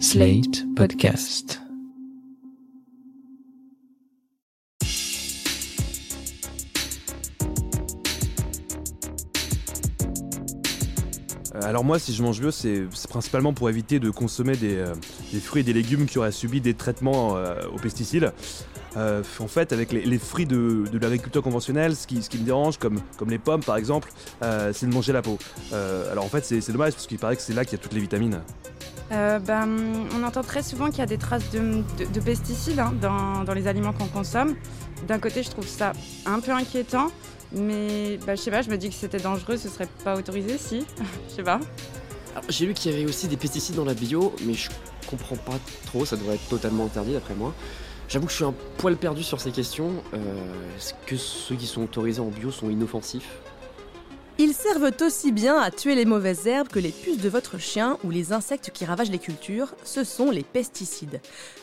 Slate Podcast. Euh, Alors moi, si je mange bio, c'est principalement pour éviter de consommer des, euh, des fruits et des légumes qui auraient subi des traitements euh, aux pesticides. En fait, avec les, fruits de, de l'agriculture conventionnelle, ce qui, ce qui me dérange, comme, comme les pommes par exemple, c'est de manger la peau. Alors en fait, c'est dommage parce qu'il paraît que c'est là qu'il y a toutes les vitamines. Euh, ben, on entend très souvent qu'il y a des traces de, de- de pesticides hein, dans, les aliments qu'on consomme. D'un côté, je trouve ça un peu inquiétant, mais bah, je sais pas, je me dis que c'était dangereux, ce serait pas autorisé, si. je sais pas. J'ai lu qu'il y avait aussi des pesticides dans la bio, mais je comprends pas trop, ça devrait être totalement interdit d'après moi. J'avoue que je suis un poil perdu sur ces questions. Euh, Est-ce que ceux qui sont autorisés en bio sont inoffensifs? Ils servent aussi bien à tuer les mauvaises herbes que les puces de votre chien ou les insectes qui ravagent les cultures, ce sont les pesticides.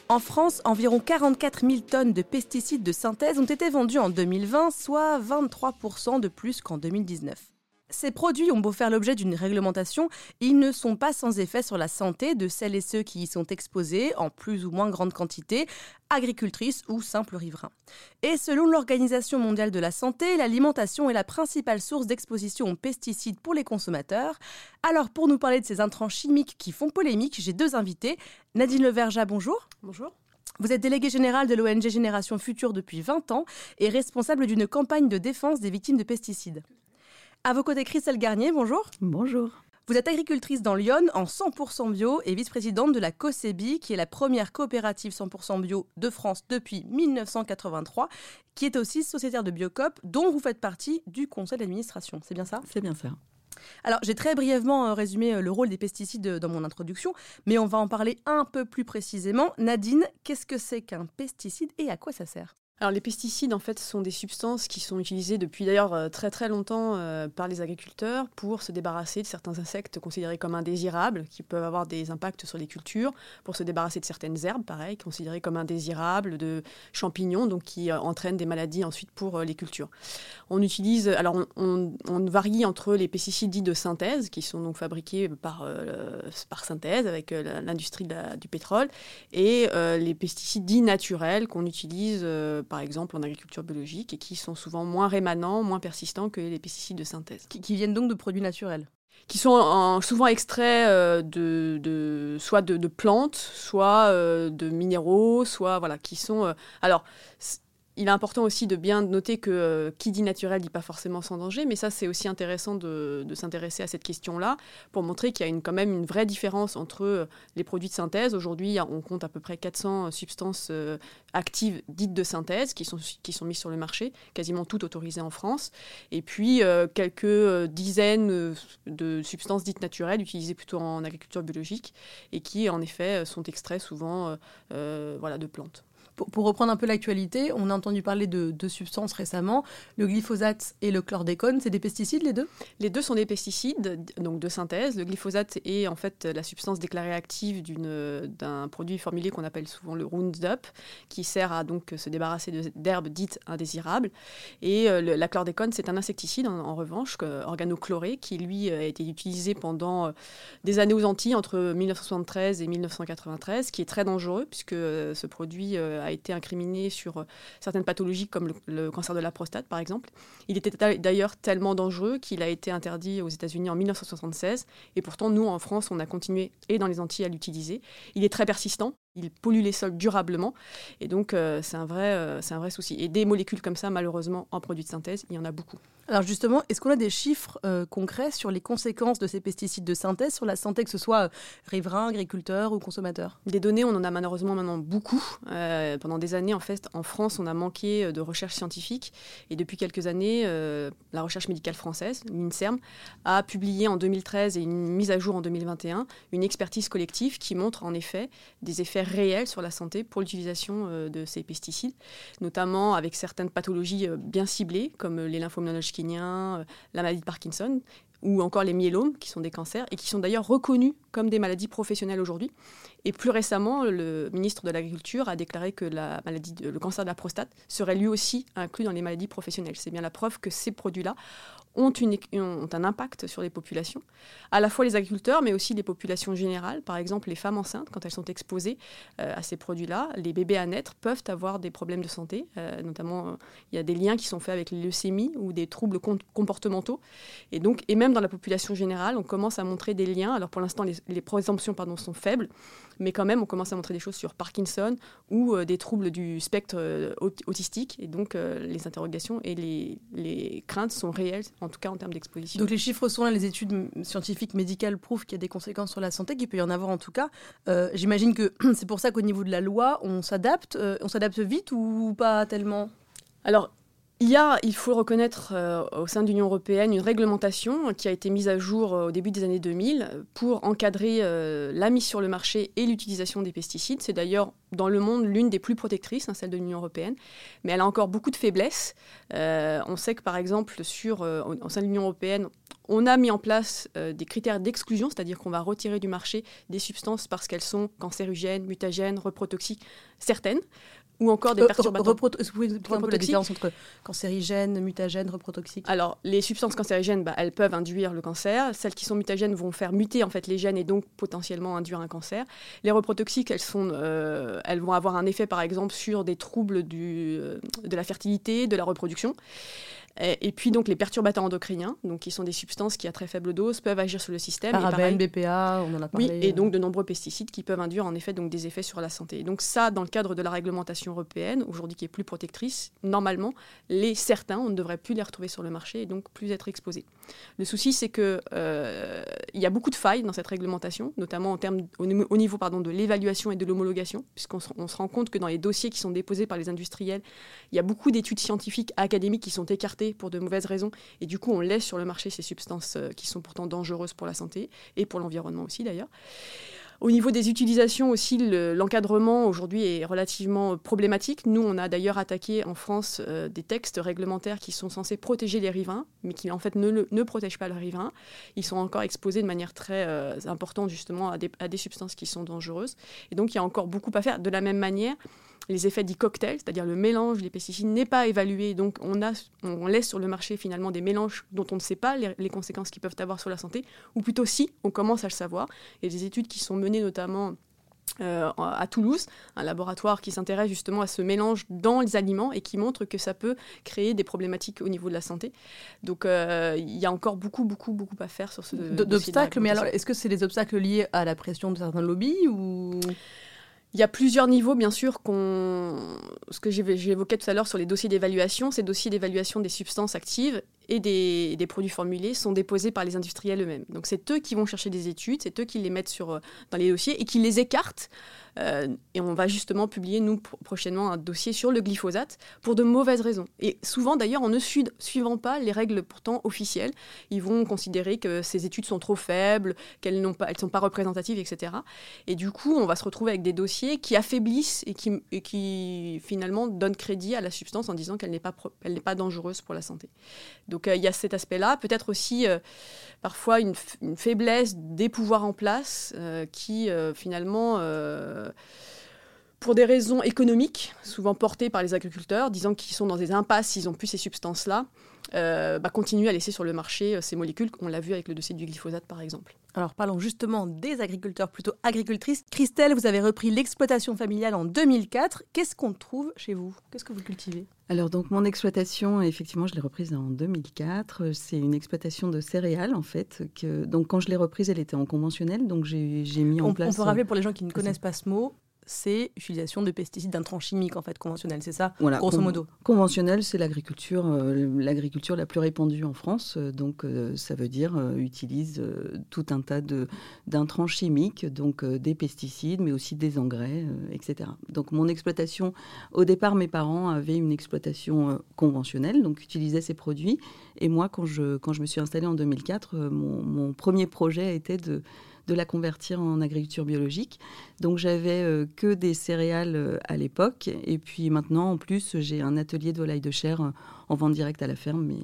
En France, environ 44 000 tonnes de pesticides de synthèse ont été vendus en 2020, soit 23% de plus qu'en 2019. Ces produits ont beau faire l'objet d'une réglementation, ils ne sont pas sans effet sur la santé de celles et ceux qui y sont exposés en plus ou moins grande quantité, agricultrices ou simples riverains. Et selon l'Organisation mondiale de la santé, l'alimentation est la principale source d'exposition aux pesticides pour les consommateurs. Alors pour nous parler de ces intrants chimiques qui font polémique, j'ai deux invités. Nadine Leverja, bonjour. Bonjour. Vous êtes déléguée générale de l'ONG Génération Future depuis 20 ans et responsable d'une campagne de défense des victimes de pesticides. À vos côtés, Christelle Garnier, bonjour. Bonjour. Vous êtes agricultrice dans Lyon en 100% bio et vice-présidente de la COSEBI, qui est la première coopérative 100% bio de France depuis 1983, qui est aussi sociétaire de Biocop, dont vous faites partie du conseil d'administration. C'est bien ça? C'est bien ça. Alors, j'ai très brièvement euh, résumé euh, le rôle des pesticides euh, dans mon introduction, mais on va en parler un peu plus précisément. Nadine, qu'est-ce que c'est qu'un pesticide et à quoi ça sert? Alors les pesticides en fait sont des substances qui sont utilisées depuis d'ailleurs euh, très très longtemps euh, par les agriculteurs pour se débarrasser de certains insectes considérés comme indésirables qui peuvent avoir des impacts sur les cultures, pour se débarrasser de certaines herbes pareil considérées comme indésirables, de champignons donc qui euh, entraînent des maladies ensuite pour les cultures. On utilise alors on, on- varie entre les pesticides dits de synthèse qui sont donc fabriqués par par synthèse avec l'industrie du pétrole et les pesticides dits naturels qu'on utilise par exemple en agriculture biologique et qui sont souvent moins rémanents, moins persistants que les pesticides de synthèse, qui, qui viennent donc de produits naturels. qui sont en- souvent extraits euh, de, de- soit de, de plantes, soit euh, de minéraux, soit voilà, qui sont euh, alors il est important aussi de bien noter que euh, qui dit naturel dit pas forcément sans danger, mais ça c'est aussi intéressant de, s'intéresser à cette question-là pour montrer qu'il y a une, quand même une vraie différence entre euh, les produits de synthèse. Aujourd'hui, on compte à peu près 400 substances euh, actives dites de synthèse qui sont, qui sont mises sur le marché, quasiment toutes autorisées en France, et puis quelques dizaines de substances dites naturelles utilisées plutôt en agriculture biologique et qui en effet sont extraits souvent voilà, de plantes. Pour, reprendre un peu l'actualité, on a entendu parler de deux substances récemment, le glyphosate et le chlordécone. C'est des pesticides les deux? Les deux sont des pesticides, donc de synthèse. Le glyphosate est en fait la substance déclarée active d'un produit formulé qu'on appelle souvent le Roundup, qui sert à donc se débarrasser d'herbes dites indésirables. Et euh, la chlordécone, c'est un insecticide en, revanche, organochloré, qui lui a été utilisé pendant euh, des années aux Antilles, entre 1973 et 1993, qui est très dangereux puisque euh, ce produit euh, a été incriminé sur euh, certaines pathologies comme le, le cancer de la prostate par exemple. Il était ta- d'ailleurs tellement dangereux qu'il a été interdit aux États-Unis en 1976 et pourtant nous en France on a continué et dans les Antilles à l'utiliser. Il est très persistant, il pollue les sols durablement et donc euh, c'est un vrai euh, c'est un vrai souci. Et des molécules comme ça malheureusement en produits de synthèse il y en a beaucoup. Alors justement, est-ce qu'on a des chiffres euh, concrets sur les conséquences de ces pesticides de synthèse sur la santé, que ce soit riverains, agriculteurs ou consommateurs? Des données, on en a malheureusement maintenant beaucoup. Euh, pendant des années, en fait, en France, on a manqué de recherche scientifique. Et depuis quelques années, euh, la recherche médicale française, l'INSERM, a publié en 2013 et une mise à jour en 2021 une expertise collective qui montre en effet des effets réels sur la santé pour l'utilisation euh, de ces pesticides, notamment avec certaines pathologies euh, bien ciblées, comme euh, les lymphomes la maladie de Parkinson ou encore les myélomes, qui sont des cancers, et qui sont d'ailleurs reconnus comme des maladies professionnelles aujourd'hui. Et plus récemment, le ministre de l'Agriculture a déclaré que le cancer de la prostate serait lui aussi inclus dans les maladies professionnelles. C'est bien la preuve que ces produits-là ont, un impact sur les populations, à la fois les agriculteurs, mais aussi les populations générales. Par exemple, les femmes enceintes, quand elles sont exposées euh, à ces produits-là, les bébés à naître peuvent avoir des problèmes de santé. Euh, notamment, il y a des liens qui sont faits avec les leucémies ou des troubles comportementaux. Et donc, et même dans la population générale, on commence à montrer des liens. Alors pour l'instant, les, les présomptions sont faibles, mais quand même, on commence à montrer des choses sur Parkinson ou des troubles du spectre autistique. Et donc, les interrogations et les, les craintes sont réelles en tout cas en termes d'exposition. Donc les chiffres sont là, les études scientifiques, médicales prouvent qu'il y a des conséquences sur la santé, qu'il peut y en avoir en tout cas. Euh, j'imagine que c'est pour ça qu'au niveau de la loi, on s'adapte, euh, on s'adapte vite ou pas tellement? Alors, il y a, il faut reconnaître, euh, au sein de l'Union européenne, une réglementation qui a été mise à jour au début des années 2000 pour encadrer la mise sur le marché et l'utilisation des pesticides. C'est d'ailleurs dans le monde l'une des plus protectrices, hein, celle de l'Union européenne, mais elle a encore beaucoup de faiblesses. on sait que par exemple, sur, au sein de l'Union européenne, on a mis en place des critères d'exclusion, c'est-à-dire qu'on va retirer du marché des substances parce qu'elles sont cancérigènes, mutagènes, reprotoxiques, certaines ou encore des euh, perturbateurs. Vous pouvez la différence entre cancérigènes, mutagènes, reprotoxiques? Alors, les substances cancérigènes, bah, elles peuvent induire le cancer. Celles qui sont mutagènes vont faire muter en fait les gènes et donc potentiellement induire un cancer. Les reprotoxiques, elles, sont, euh, elles vont avoir un effet par exemple sur des troubles du, euh, de la fertilité, de la reproduction. Et, puis donc les perturbateurs endocriniens, donc qui sont des substances qui à très faible dose peuvent agir sur le système. BPA, on en a parlé. Oui, et donc de nombreux pesticides qui peuvent induire en effet donc des effets sur la santé. donc ça, dans le cadre de la réglementation européenne, aujourd'hui qui est plus protectrice, normalement, les certains, on ne devrait plus les retrouver sur le marché et donc plus être exposés. Le souci, c'est que euh, y a beaucoup de failles dans cette réglementation, notamment au, niveau de l'évaluation et de l'homologation, puisqu'on se, se rend compte que dans les dossiers qui sont déposés par les industriels, il y a beaucoup d'études scientifiques académiques qui sont écartées pour de mauvaises raisons. Et du coup, on laisse sur le marché ces substances euh, qui sont pourtant dangereuses pour la santé et pour l'environnement aussi d'ailleurs. Au niveau des utilisations aussi, l'encadrement aujourd'hui est relativement problématique. Nous, on a d'ailleurs attaqué en France euh, des textes réglementaires qui sont censés protéger les riverains, mais qui en fait ne, ne protègent pas le riverain. Ils sont encore exposés de manière très euh, importante justement à des, à des substances qui sont dangereuses. Et donc, il y a encore beaucoup à faire. De la même manière, les effets dits cocktails, c'est-à-dire le mélange des pesticides n'est pas évalué. Donc on, a, on laisse sur le marché finalement des mélanges dont on ne sait pas les, conséquences qu'ils peuvent avoir sur la santé, ou plutôt si, on commence à le savoir. Il y a des études qui sont menées notamment euh, à Toulouse, un laboratoire qui s'intéresse justement à ce mélange dans les aliments et qui montre que ça peut créer des problématiques au niveau de la santé. Donc euh, il y a encore beaucoup, beaucoup, beaucoup à faire sur ce d'obstacles. Mais alors, est-ce que c'est des obstacles liés à la pression de certains lobbies ou il y a plusieurs niveaux, bien sûr, qu'on... ce que j'évoquais tout à l'heure sur les dossiers d'évaluation. Ces dossiers d'évaluation des substances actives et des, produits formulés sont déposés par les industriels eux-mêmes. Donc c'est eux qui vont chercher des études, c'est eux qui les mettent sur, euh, dans les dossiers et qui les écartent. Euh, et on va justement publier, nous, prochainement, un dossier sur le glyphosate pour de mauvaises raisons. Et souvent, d'ailleurs, en ne suivant pas les règles pourtant officielles, ils vont considérer que ces études sont trop faibles, qu'elles ne sont pas représentatives, etc. Et du coup, on va se retrouver avec des dossiers qui affaiblissent et qui, et qui finalement donnent crédit à la substance en disant qu'elle n'est pas, pas dangereuse pour la santé. Donc euh, il y a cet aspect-là, peut-être aussi euh, parfois une, faiblesse des pouvoirs en place euh, qui finalement pour des raisons économiques, souvent portées par les agriculteurs, disant qu'ils sont dans des impasses s'ils n'ont plus ces substances-là, euh, bah, continuent à laisser sur le marché ces molécules. On l'a vu avec le dossier du glyphosate, par exemple. Alors parlons justement des agriculteurs, plutôt agricultrices. Christelle, vous avez repris l'exploitation familiale en 2004. Qu'est-ce qu'on trouve chez vous? Qu'est-ce que vous cultivez? Alors donc mon exploitation, effectivement, je l'ai reprise en 2004. C'est une exploitation de céréales en fait. Que, donc quand je l'ai reprise, elle était en conventionnel, donc j'ai mis en place. On peut rappeler pour les gens qui ne connaissent pas ce mot, c'est l'utilisation de pesticides d'intrants chimiques en fait conventionnels, c'est ça voilà, grosso modo. Conventionnel, c'est l'agriculture euh, l'agriculture la plus répandue en France, euh, donc euh, ça veut dire utilise tout un tas de d'intrants chimiques, donc des pesticides, mais aussi des engrais, etc. Donc mon exploitation, au départ, mes parents avaient une exploitation conventionnelle, donc utilisaient ces produits, et moi quand je quand je me suis installée en 2004, mon, mon premier projet était de de la convertir en agriculture biologique. Donc j'avais euh, que des céréales euh, à l'époque. Et puis maintenant, en plus, j'ai un atelier de volaille de chair euh, en vente directe à la ferme. Mais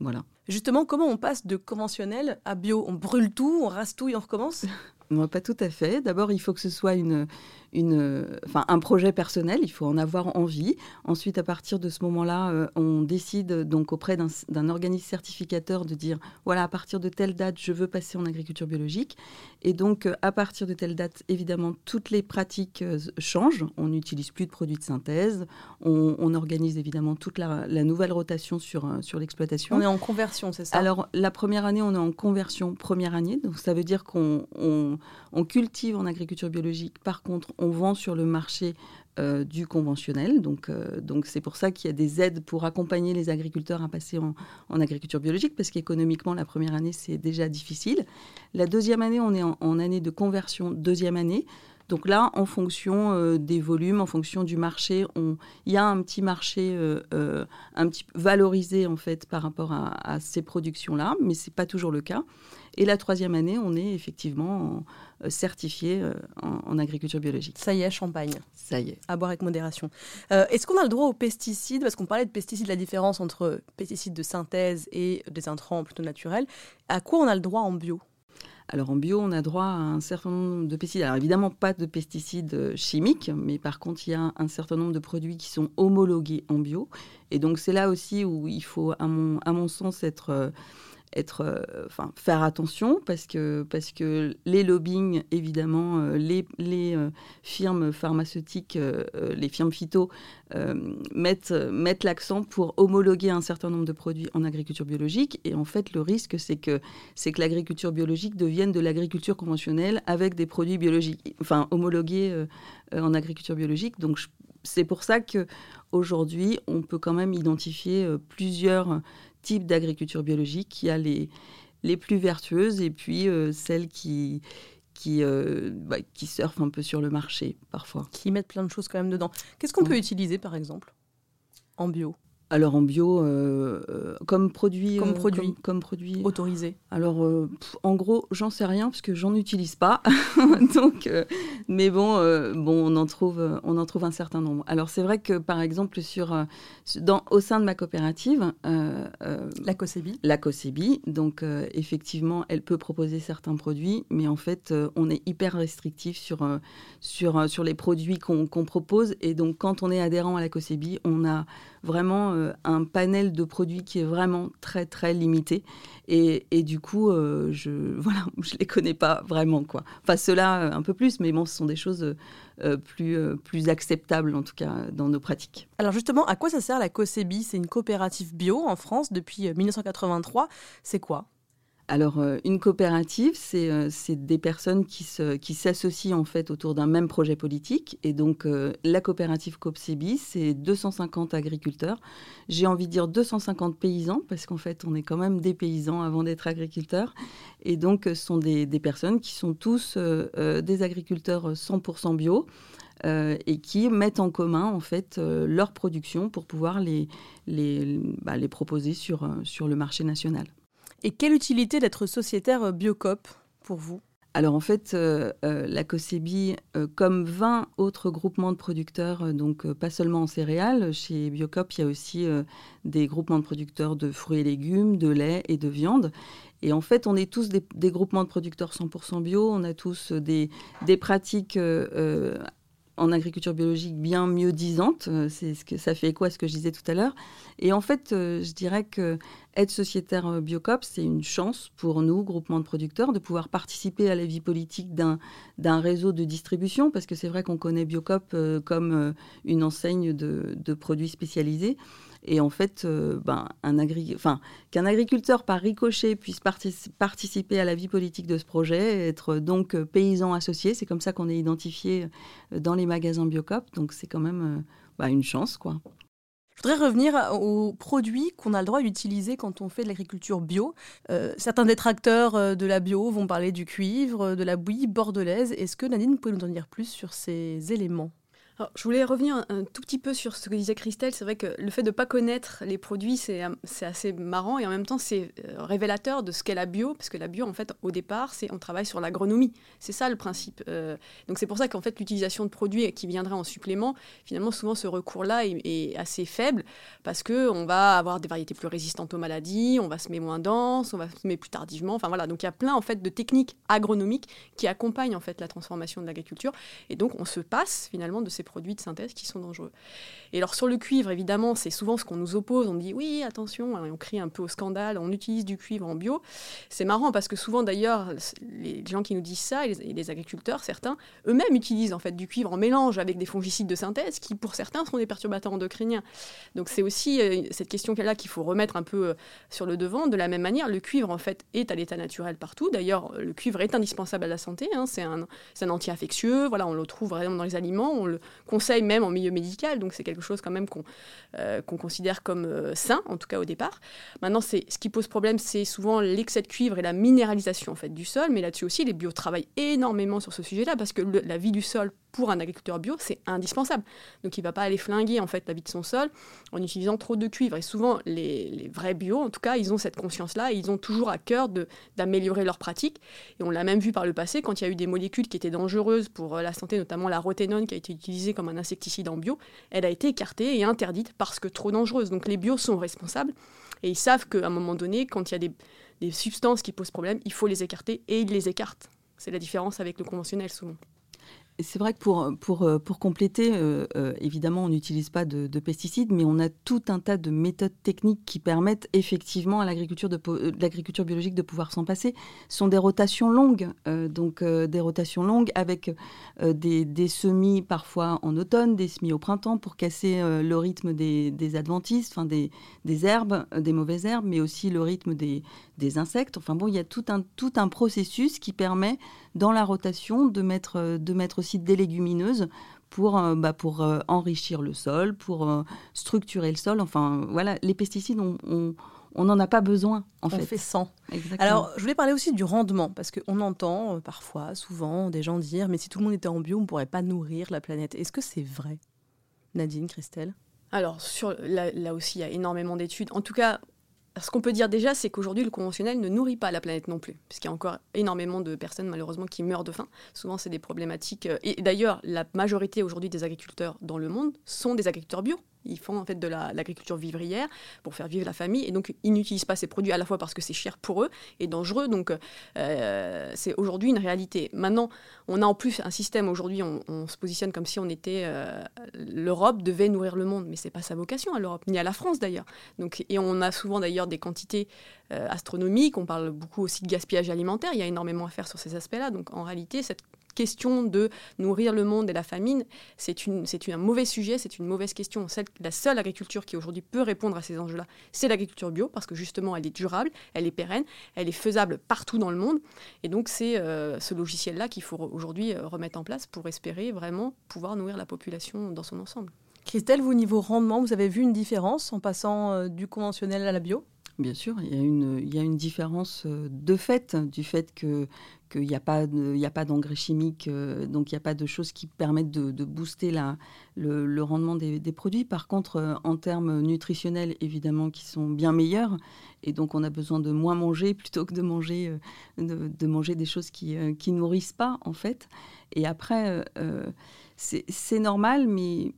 voilà. Justement, comment on passe de conventionnel à bio? On brûle tout, on rase tout et on recommence? Pas tout à fait. D'abord, il faut que ce soit une, une, enfin, un projet personnel, il faut en avoir envie. Ensuite, à partir de ce moment-là, euh, on décide donc auprès d'un organisme certificateur de dire, voilà, à partir de telle date, je veux passer en agriculture biologique. Et donc, euh, à partir de telle date, évidemment, toutes les pratiques euh, changent. On n'utilise plus de produits de synthèse. On, organise évidemment toute la, nouvelle rotation sur, sur l'exploitation. On est en conversion, c'est ça? Alors, la première année, on est en conversion première année. Donc, ça veut dire qu'on on, cultive en agriculture biologique. Par contre, on vend sur le marché euh, du conventionnel. Donc, euh, donc c'est pour ça qu'il y a des aides pour accompagner les agriculteurs à passer en, agriculture biologique, parce qu'économiquement, la première année, c'est déjà difficile. La deuxième année, on est en, année de conversion, deuxième année. Donc là, en fonction euh, des volumes, en fonction du marché, il y a un petit marché un petit valorisé en fait par rapport à, à ces productions-là, mais c'est pas toujours le cas. Et la troisième année, on est effectivement euh, certifié euh, en, agriculture biologique. Ça y est, Champagne. Ça y est. À boire avec modération. Euh, est-ce qu'on a le droit aux pesticides? Parce qu'on parlait de pesticides, la différence entre pesticides de synthèse et des intrants plutôt naturels. À quoi on a le droit en bio? Alors en bio, on a droit à un certain nombre de pesticides. Alors évidemment, pas de pesticides chimiques, mais par contre, il y a un certain nombre de produits qui sont homologués en bio. Et donc c'est là aussi où il faut, à mon, à mon sens, être être, euh, enfin, faire attention parce que, parce que les lobbying, évidemment, euh, les, les euh, firmes pharmaceutiques, les firmes phyto mettent, mettent l'accent pour homologuer un certain nombre de produits en agriculture biologique. Et en fait, le risque, c'est que, c'est que l'agriculture biologique devienne de l'agriculture conventionnelle avec des produits biologiques, enfin, homologués en agriculture biologique. Donc, c'est pour ça que aujourd'hui, on peut quand même identifier plusieurs type d'agriculture biologique. qui a les, les plus vertueuses et puis euh, celles qui, qui, euh, bah, qui surfent un peu sur le marché parfois. Qui mettent plein de choses quand même dedans. Qu'est-ce qu'on peut utiliser par exemple en bio? Alors en bio, euh, euh, comme produit, comme produit, comme, produit autorisé. Alors en gros, j'en sais rien parce que j'en utilise pas. Donc, mais bon, bon, on en trouve, on en trouve un certain nombre. Alors c'est vrai que par exemple sur, dans, au sein de ma coopérative, la COSEBI, la COSEBI, donc effectivement, elle peut proposer certains produits, mais en fait, on est hyper restrictif sur sur sur les produits qu'on propose. Et donc quand on est adhérent à la COSEBI, on a vraiment euh, un panel de produits qui est vraiment très très limité. Et, et du coup, euh, je voilà, je les connais pas vraiment quoi. Enfin cela euh, un peu plus, mais bon, ce sont des choses plus plus acceptables en tout cas dans nos pratiques. Alors justement, à quoi ça sert la COSEBI C'est une coopérative bio en France depuis 1983. C'est quoi? Alors, euh, une coopérative, euh, c'est des personnes qui s'associent en fait autour d'un même projet politique. Et donc, euh, la coopérative COPSEBI, c'est 250 agriculteurs. J'ai envie de dire 250 paysans, parce qu'en fait, on est quand même des paysans avant d'être agriculteurs. Et donc, ce sont des, personnes qui sont tous des agriculteurs 100% bio. et qui mettent en commun en fait leur production pour pouvoir les, bah, proposer sur le marché national. Et quelle utilité d'être sociétaire euh, Biocop pour vous? Alors en fait, euh, euh, la COSEBI, comme 20 autres groupements de producteurs, donc pas seulement en céréales, chez Biocop, il y a aussi des groupements de producteurs de fruits et légumes, de lait et de viande. Et en fait, on est tous des, groupements de producteurs 100% bio, on a tous des, des pratiques en agriculture biologique bien mieux disantes. C'est ce que ça fait écho à ce que je disais tout à l'heure. Et en fait, je dirais que être sociétaire euh, Biocop, c'est une chance pour nous, groupement de producteurs, de pouvoir participer à la vie politique d'un réseau de distribution, parce que c'est vrai qu'on connaît Biocop euh, comme euh, une enseigne de, produits spécialisés. Et en fait, ben, enfin, qu'un agriculteur par ricochet puisse participer à la vie politique de ce projet, être donc paysan associé, c'est comme ça qu'on est identifié dans les magasins Biocop. Donc c'est quand même bah, une chance, quoi. Je voudrais revenir aux produits qu'on a le droit d'utiliser quand on fait de l'agriculture bio. Euh, certains détracteurs euh, de la bio vont parler du cuivre, de la bouillie bordelaise. Est-ce que Nadine, vous pouvez nous en dire plus sur ces éléments? Je voulais revenir un, tout petit peu sur ce que disait Christelle. C'est vrai que le fait de ne pas connaître les produits, c'est assez marrant et en même temps, c'est euh, révélateur de ce qu'est la bio, parce que la bio, en fait, au départ, c'est on travaille sur l'agronomie. C'est ça le principe. Euh, donc c'est pour ça qu'en fait, l'utilisation de produits qui viendraient en supplément, finalement, souvent ce recours-là est, assez faible, parce qu'on va avoir des variétés plus résistantes aux maladies, on va semer moins dense, on va semer plus tardivement. Enfin voilà, donc il y a plein en fait de techniques agronomiques qui accompagnent en fait la transformation de l'agriculture, et donc on se passe finalement de ces produits de synthèse qui sont dangereux. Et alors sur le cuivre, évidemment, c'est souvent ce qu'on nous oppose. On dit oui, attention, hein, on crie un peu au scandale, on utilise du cuivre en bio. C'est marrant parce que souvent d'ailleurs, les gens qui nous disent ça, et les, agriculteurs, certains, eux-mêmes utilisent en fait du cuivre en mélange avec des fongicides de synthèse qui pour certains sont des perturbateurs endocriniens. Donc c'est aussi euh, cette question-là qu'il faut remettre un peu euh, sur le devant. De la même manière, le cuivre en fait est à l'état naturel partout. D'ailleurs, le cuivre est indispensable à la santé. Hein. C'est un, anti-infectieux. Voilà, on le trouve vraiment dans les aliments. Conseille même en milieu médical, donc c'est quelque chose quand même qu'on euh, considère comme euh, sain, en tout cas au départ. Maintenant, c'est ce qui pose problème, c'est souvent l'excès de cuivre et la minéralisation en fait du sol, mais là-dessus aussi, les bio travaillent énormément sur ce sujet-là parce que la vie du sol pour un agriculteur bio, c'est indispensable. Donc il ne va pas aller flinguer en fait la vie de son sol en utilisant trop de cuivre. Et souvent, les, vrais bio, en tout cas, ils ont cette conscience-là et ils ont toujours à cœur d'améliorer leurs pratiques. Et on l'a même vu par le passé quand il y a eu des molécules qui étaient dangereuses pour euh, la santé, notamment la roténone qui a été utilisée comme un insecticide en bio, elle a été écartée et interdite parce que trop dangereuse. Donc les bio sont responsables et ils savent qu'à un moment donné, quand il y a des, des substances qui posent problème, il faut les écarter et ils les écartent. C'est la différence avec le conventionnel souvent. C'est vrai que pour, pour, euh, pour compléter, euh, euh, évidemment, on n'utilise pas de, pesticides, mais on a tout un tas de méthodes techniques qui permettent effectivement à l'agriculture, biologique de pouvoir s'en passer. Ce sont des rotations longues, donc des rotations longues avec des, des, semis parfois en automne, des semis au printemps pour casser le rythme des, des adventistes, enfin des, des herbes, des mauvaises herbes, mais aussi le rythme des, des insectes. Enfin bon, il y a tout un, tout un processus qui permet dans la rotation de mettre, de mettre aussi des légumineuses pour, euh, bah, pour euh, enrichir le sol, pour euh, structurer le sol. Enfin voilà, les pesticides, on, on n'en a pas besoin, en on fait. fait sans. Alors, je voulais parler aussi du rendement, parce qu'on entend parfois, souvent, des gens dire Mais si tout le monde était en bio, on ne pourrait pas nourrir la planète. Est-ce que c'est vrai? Nadine, Christelle? Alors, sur, là, aussi, il y a énormément d'études. En tout cas, ce qu'on peut dire déjà, c'est qu'aujourd'hui, le conventionnel ne nourrit pas la planète non plus, puisqu'il y a encore énormément de personnes, malheureusement, qui meurent de faim. Souvent, c'est des problématiques. Euh, et d'ailleurs, la majorité aujourd'hui des agriculteurs dans le monde sont des agriculteurs bio. Ils font en fait de l'agriculture vivrière pour faire vivre la famille et donc ils n'utilisent pas ces produits à la fois parce que c'est cher pour eux et dangereux. Donc euh, c'est aujourd'hui une réalité. Maintenant, on a en plus un système aujourd'hui, on, se positionne comme si on était euh, l'Europe devait nourrir le monde, mais c'est pas sa vocation à l'Europe ni à la France d'ailleurs. Et on a souvent d'ailleurs des quantités euh, astronomiques. On parle beaucoup aussi de gaspillage alimentaire. Il y a énormément à faire sur ces aspects-là. Donc en réalité, cette question de nourrir le monde et la famine, c'est un mauvais sujet, c'est une mauvaise question. la seule agriculture qui aujourd'hui peut répondre à ces enjeux-là, c'est l'agriculture bio, parce que justement, elle est durable, elle est pérenne, elle est faisable partout dans le monde. Et donc, c'est euh, ce logiciel-là qu'il faut aujourd'hui euh, remettre en place pour espérer vraiment pouvoir nourrir la population dans son ensemble. Christelle, vous, niveau rendement, vous avez vu une différence en passant euh, du conventionnel à la bio? Bien sûr, il y, a une, différence de fait, du fait que qu'il n'y a pas, d'engrais chimiques, euh, donc il n'y a pas de choses qui permettent de, booster la, le, rendement des, produits. Par contre, euh, en termes nutritionnels, évidemment, qui sont bien meilleurs, et donc on a besoin de moins manger plutôt que de manger, euh, de, manger des choses qui ne nourrissent pas, en fait. Et après, c'est normal, mais,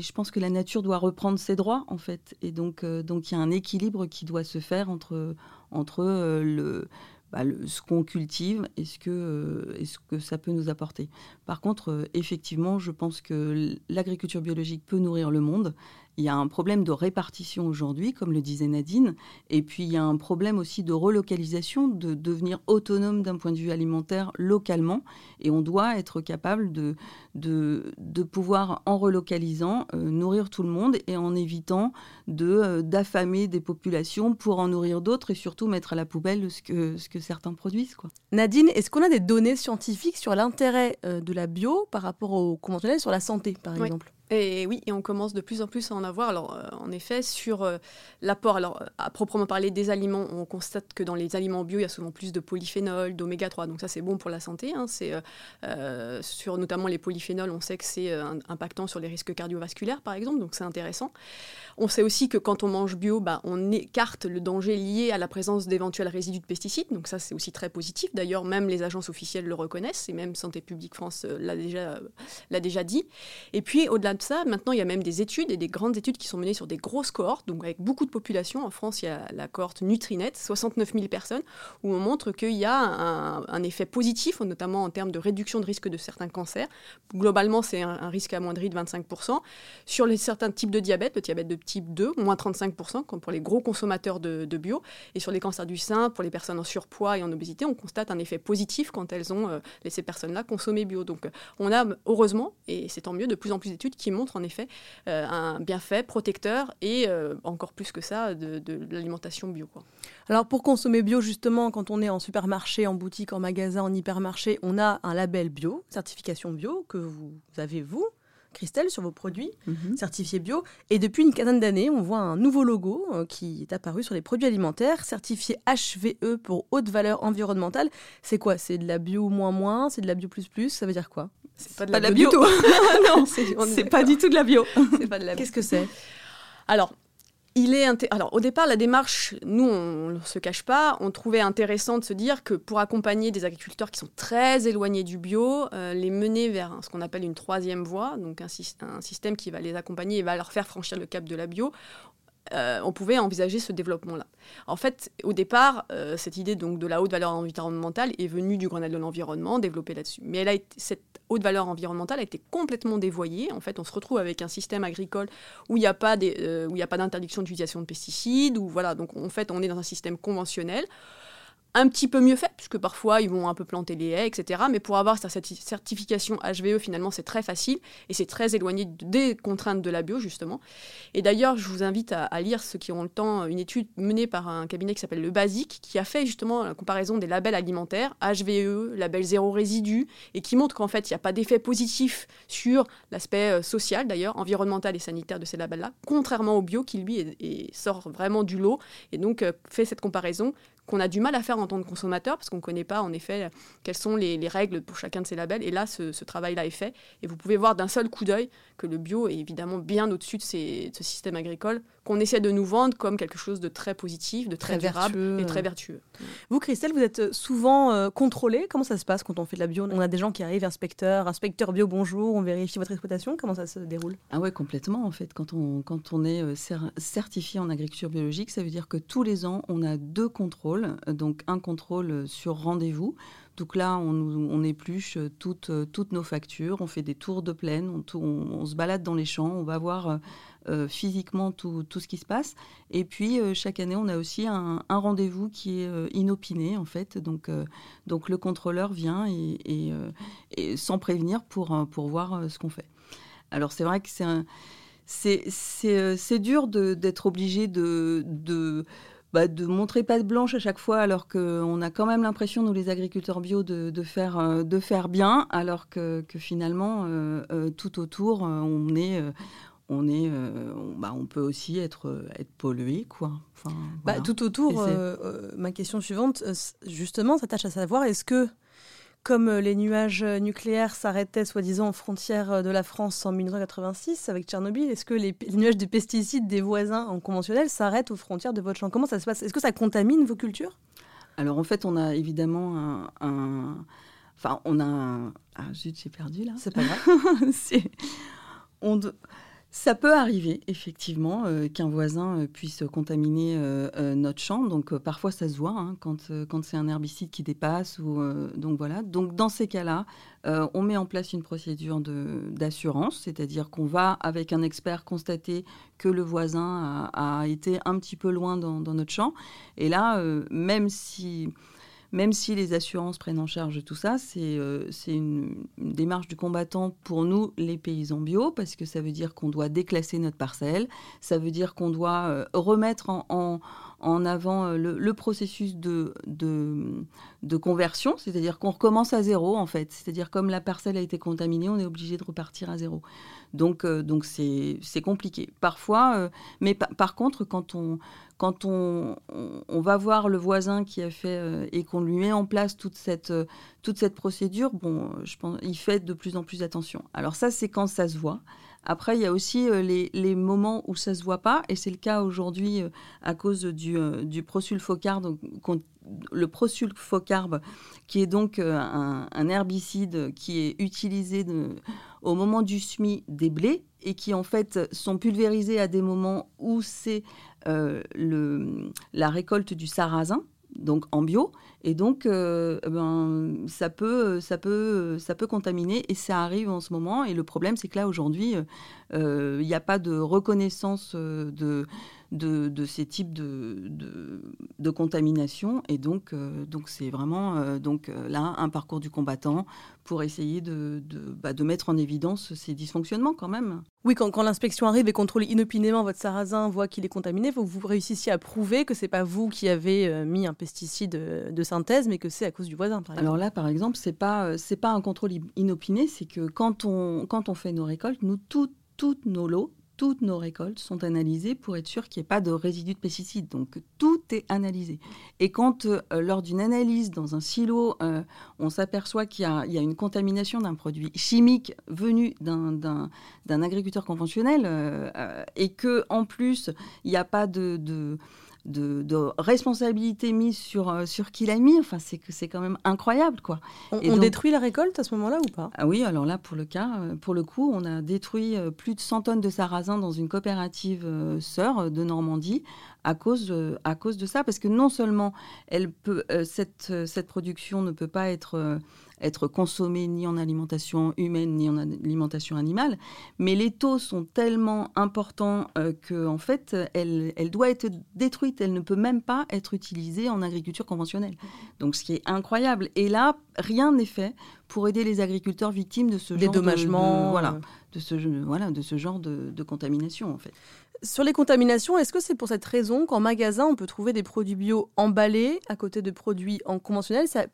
je pense que la nature doit reprendre ses droits, en fait. Et donc, donc il y a un équilibre qui doit se faire entre, entre le bah, ce qu'on cultive et ce, que, euh, ça peut nous apporter. Par contre, euh, effectivement, je pense que l'agriculture biologique peut nourrir le monde. Il y a un problème de répartition aujourd'hui, comme le disait Nadine, et puis il y a un problème aussi de relocalisation, de devenir autonome d'un point de vue alimentaire localement, et on doit être capable de, de, de pouvoir, en relocalisant, euh, nourrir tout le monde et en évitant de euh, d'affamer des populations pour en nourrir d'autres et surtout mettre à la poubelle ce que, ce que certains produisent. Quoi. Nadine, est-ce qu'on a des données scientifiques sur l'intérêt euh, de la bio par rapport au conventionnel sur la santé, par exemple? Et oui, et on commence de plus en plus à en avoir. Alors, euh, en effet, sur euh, l'apport, alors à proprement parler des aliments, on constate que dans les aliments bio, il y a souvent plus de polyphénol, d'oméga 3. Donc ça, c'est bon pour la santé. Hein. c'est sur notamment les polyphénols, on sait que c'est impactant sur les risques cardiovasculaires, par exemple. Donc c'est intéressant. On sait aussi que quand on mange bio, bah, on écarte le danger lié à la présence d'éventuels résidus de pesticides. Donc ça, c'est aussi très positif. D'ailleurs, même les agences officielles le reconnaissent, et même Santé publique France l'a déjà, l'a déjà dit. Et puis, au-delà de maintenant, il y a même des études et des grandes études qui sont menées sur des grosses cohortes, donc avec beaucoup de population. En France, il y a la cohorte Nutrinet, 69 000 personnes, où on montre qu'il y a un, effet positif, notamment en termes de réduction de risque de certains cancers. Globalement, c'est un, risque amoindri de 25%. Sur certains types de diabète, le diabète de type 2, moins 35%, comme pour les gros consommateurs de, bio. Et sur les cancers du sein, pour les personnes en surpoids et en obésité, on constate un effet positif quand elles ont, euh, ces personnes-là, consommé bio. Donc, on a, heureusement, et c'est tant mieux, de plus en plus d'études qui montrent en effet euh, un bienfait protecteur et euh, encore plus que ça de, l'alimentation bio. Alors pour consommer bio, justement, quand on est en supermarché, en boutique, en magasin, en hypermarché, on a un label bio, certification bio, que vous avez vous. Christelle, sur vos produits mhm. certifiés bio. Et depuis une quinzaine d'années, on voit un nouveau logo euh, qui est apparu sur les produits alimentaires, certifié HVE pour haute valeur environnementale. C'est quoi? C'est de la bio moins moins? C'est de la bio plus plus? Ça veut dire quoi? C'est pas de la, bio. non, c'est pas du tout de la bio. Qu'est-ce que c'est? Alors, il est Alors, au départ, la démarche, nous, on ne se cache pas, on trouvait intéressant de se dire que pour accompagner des agriculteurs qui sont très éloignés du bio, euh, les mener vers ce qu'on appelle une troisième voie, donc un, un, système qui va les accompagner et va leur faire franchir le cap de la bio, euh, on pouvait envisager ce développement-là. En fait, au départ, euh, cette idée donc de la haute valeur environnementale est venue du Grenelle de l'environnement, développée là-dessus. Mais cette haute valeur environnementale a été complètement dévoyée. En fait, on se retrouve avec un système agricole où il n'y a pas euh, d'interdiction d'utilisation de pesticides. Ou voilà, donc en fait, on est dans un système conventionnel un petit peu mieux fait, puisque parfois ils vont un peu planter les haies, etc. Mais pour avoir cette certification HVE, finalement, c'est très facile et c'est très éloigné des contraintes de la bio, justement. Et d'ailleurs, je vous invite à, lire, ceux qui ont le temps, une étude menée par un cabinet qui s'appelle Le Basique, qui a fait justement la comparaison des labels alimentaires, HVE, label zéro résidu, et qui montre qu'en fait, il n'y a pas d'effet positif sur l'aspect euh, social, d'ailleurs, environnemental et sanitaire de ces labels-là, contrairement au bio qui, lui, sort vraiment du lot, et donc euh, fait cette comparaison qu'on a du mal à faire en tant que consommateur parce qu'on ne connaît pas en effet quelles sont les, règles pour chacun de ces labels. Et là, ce, travail-là est fait. Et vous pouvez voir d'un seul coup d'œil que le bio est évidemment bien au-dessus de, ce système agricole qu'on essaie de nous vendre comme quelque chose de très positif, de très, durable et très vertueux. Vous, Christelle, vous êtes souvent euh, contrôlée. Comment ça se passe quand on fait de la bio? On a des gens qui arrivent, inspecteur, inspecteur bio, bonjour, on vérifie votre exploitation. Comment ça se déroule? Ah ouais, complètement en fait. Quand on, quand on est euh, certifié en agriculture biologique, ça veut dire que tous les ans, on a deux contrôles. Donc un contrôle sur rendez-vous donc là, on, on épluche toutes, toutes, nos factures, on fait des tours de plaine, on, on, se balade dans les champs, on va voir euh, physiquement tout, tout, ce qui se passe. Et puis, euh, chaque année, on a aussi un, rendez-vous qui est euh, inopiné, en fait. Donc, donc le contrôleur vient et, sans prévenir pour, pour voir ce qu'on fait. Alors, c'est vrai que c'est c'est dur d'être obligé de, de bah, de montrer pas de blanche à chaque fois, alors qu'on a quand même l'impression, nous les agriculteurs bio, de, de faire, de faire bien, alors que, finalement, tout autour, on est... on, est, on, bah, on peut aussi être, être pollué, quoi. Enfin, bah, tout autour, ma question suivante, justement, s'attache à savoir, est-ce que comme euh, les nuages euh, nucléaires s'arrêtaient soi-disant aux frontières euh, de la France en 1986 avec Tchernobyl, est-ce que les, nuages de pesticides des voisins en conventionnel s'arrêtent aux frontières de votre champ? Comment ça se passe? Est-ce que ça contamine vos cultures? Alors en fait, on a évidemment un... Enfin, on a un... Ah zut, j'ai perdu là. C'est pas grave. on... Ça peut arriver, effectivement, euh, qu'un voisin euh, puisse contaminer euh, notre champ. Donc, parfois, ça se voit hein, quand, c'est un herbicide qui dépasse. Ou, donc, voilà. Donc, dans ces cas-là, on met en place une procédure d'assurance, c'est-à-dire qu'on va, avec un expert, constater que le voisin a, été un petit peu loin dans notre champ. Et là, même si même si les assurances prennent en charge tout ça, c'est euh, une, démarche du combattant pour nous, les paysans bio, parce que ça veut dire qu'on doit déclasser notre parcelle, ça veut dire qu'on doit euh, remettre en, avant euh, le, processus de, de, conversion, c'est-à-dire qu'on recommence à zéro en fait. C'est-à-dire comme la parcelle a été contaminée, on est obligé de repartir à zéro. Donc euh, donc c'est compliqué. Parfois, euh, mais par contre, quand on quand on, on, va voir le voisin qui a fait et qu'on lui met en place toute cette toute cette procédure, bon, je pense, il fait de plus en plus attention. Alors ça, c'est quand ça se voit. Après, il y a aussi euh, les, moments où ça ne se voit pas, et c'est le cas aujourd'hui euh, à cause du, euh, du prosulfocarbe, le prosulfocarbe, qui est donc un, herbicide qui est utilisé au moment du semis des blés et qui en fait sont pulvérisés à des moments où c'est la récolte du sarrasin donc en bio. Et donc, euh, ben, ça, peut, ça, peut, ça peut contaminer et ça arrive en ce moment. Et le problème, c'est que là, aujourd'hui, euh, il n'y a pas de reconnaissance euh, de, de, ces types de, de, contamination. Et donc, donc c'est vraiment donc, là un parcours du combattant pour essayer de, bah, de, mettre en évidence ces dysfonctionnements quand même. Oui, quand, quand l'inspection arrive et contrôle inopinément votre sarrasin, voit qu'il est contaminé, vous, vous réussissiez à prouver que c'est pas vous qui avez mis un pesticide de synthèse, mais que c'est à cause du voisin, par exemple. Alors là, par exemple, c'est pas c'est pas un contrôle inopiné, c'est que quand on quand on fait nos récoltes, nous toutes toutes nos lots toutes nos récoltes sont analysées pour être sûr qu'il n'y ait pas de résidus de pesticides. Donc tout est analysé. Et quand, euh, lors d'une analyse dans un silo, euh, on s'aperçoit qu'il y, a une contamination d'un produit chimique venu d'un agriculteur conventionnel euh, et que en plus il n'y a pas de de, responsabilité mise sur, euh, sur qui l'a mis. Enfin, c'est que c'est quand même incroyable, quoi. On, détruit la récolte à ce moment-là ou pas? Ah Oui, alors là, pour le cas, euh, pour le coup, on a détruit euh, plus de 100 tonnes de sarrasin dans une coopérative sœur de Normandie à cause, à cause de ça, parce que non seulement elle peut, cette, cette production ne peut pas être être consommée ni en alimentation humaine ni en alimentation animale. Mais les taux sont tellement importants euh, qu'en fait, elle, elle doit être détruite. Elle ne peut même pas être utilisée en agriculture conventionnelle. Donc, ce qui est incroyable. Et là, rien n'est fait pour aider les agriculteurs victimes de ce genre de, voilà, de ce, voilà, de ce genre de, de contamination, en fait. Sur les contaminations, est-ce que c'est pour cette raison qu'en magasin, on peut trouver des produits bio emballés à côté de produits en conventionnel? Ça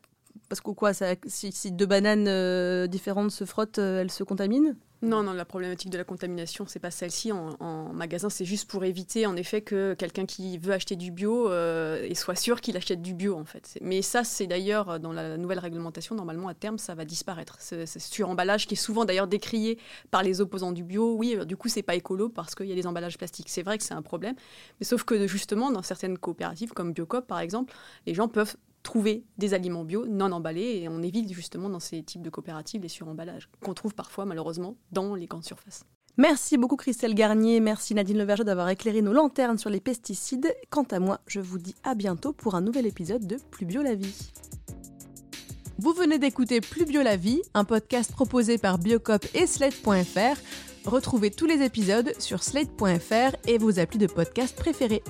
parce que quoi, si, deux bananes euh, différentes se frottent, euh, elles se contaminent non, non, la problématique de la contamination, c'est pas celle-ci. En, magasin, c'est juste pour éviter, en effet, que quelqu'un qui veut acheter du bio euh, et soit sûr qu'il achète du bio, en fait. Mais ça, c'est d'ailleurs dans la nouvelle réglementation, normalement, à terme, ça va disparaître. C'est sur-emballage qui est souvent d'ailleurs décrié par les opposants du bio. Oui, du coup, c'est pas écolo parce qu'il y a des emballages plastiques. C'est vrai que c'est un problème, mais sauf que justement, dans certaines coopératives comme Biocop, par exemple, les gens peuvent trouver des aliments bio non emballés et on évite justement dans ces types de coopératives les suremballages qu'on trouve parfois malheureusement dans les grandes surfaces. Merci beaucoup Christelle Garnier, merci Nadine Leverger d'avoir éclairé nos lanternes sur les pesticides. Quant à moi, je vous dis à bientôt pour un nouvel épisode de Plus Bio la vie. Vous venez d'écouter Plus Bio la vie, un podcast proposé par Biocop et Slate.fr. Retrouvez tous les épisodes sur slate.fr et vos applis de podcast préférés.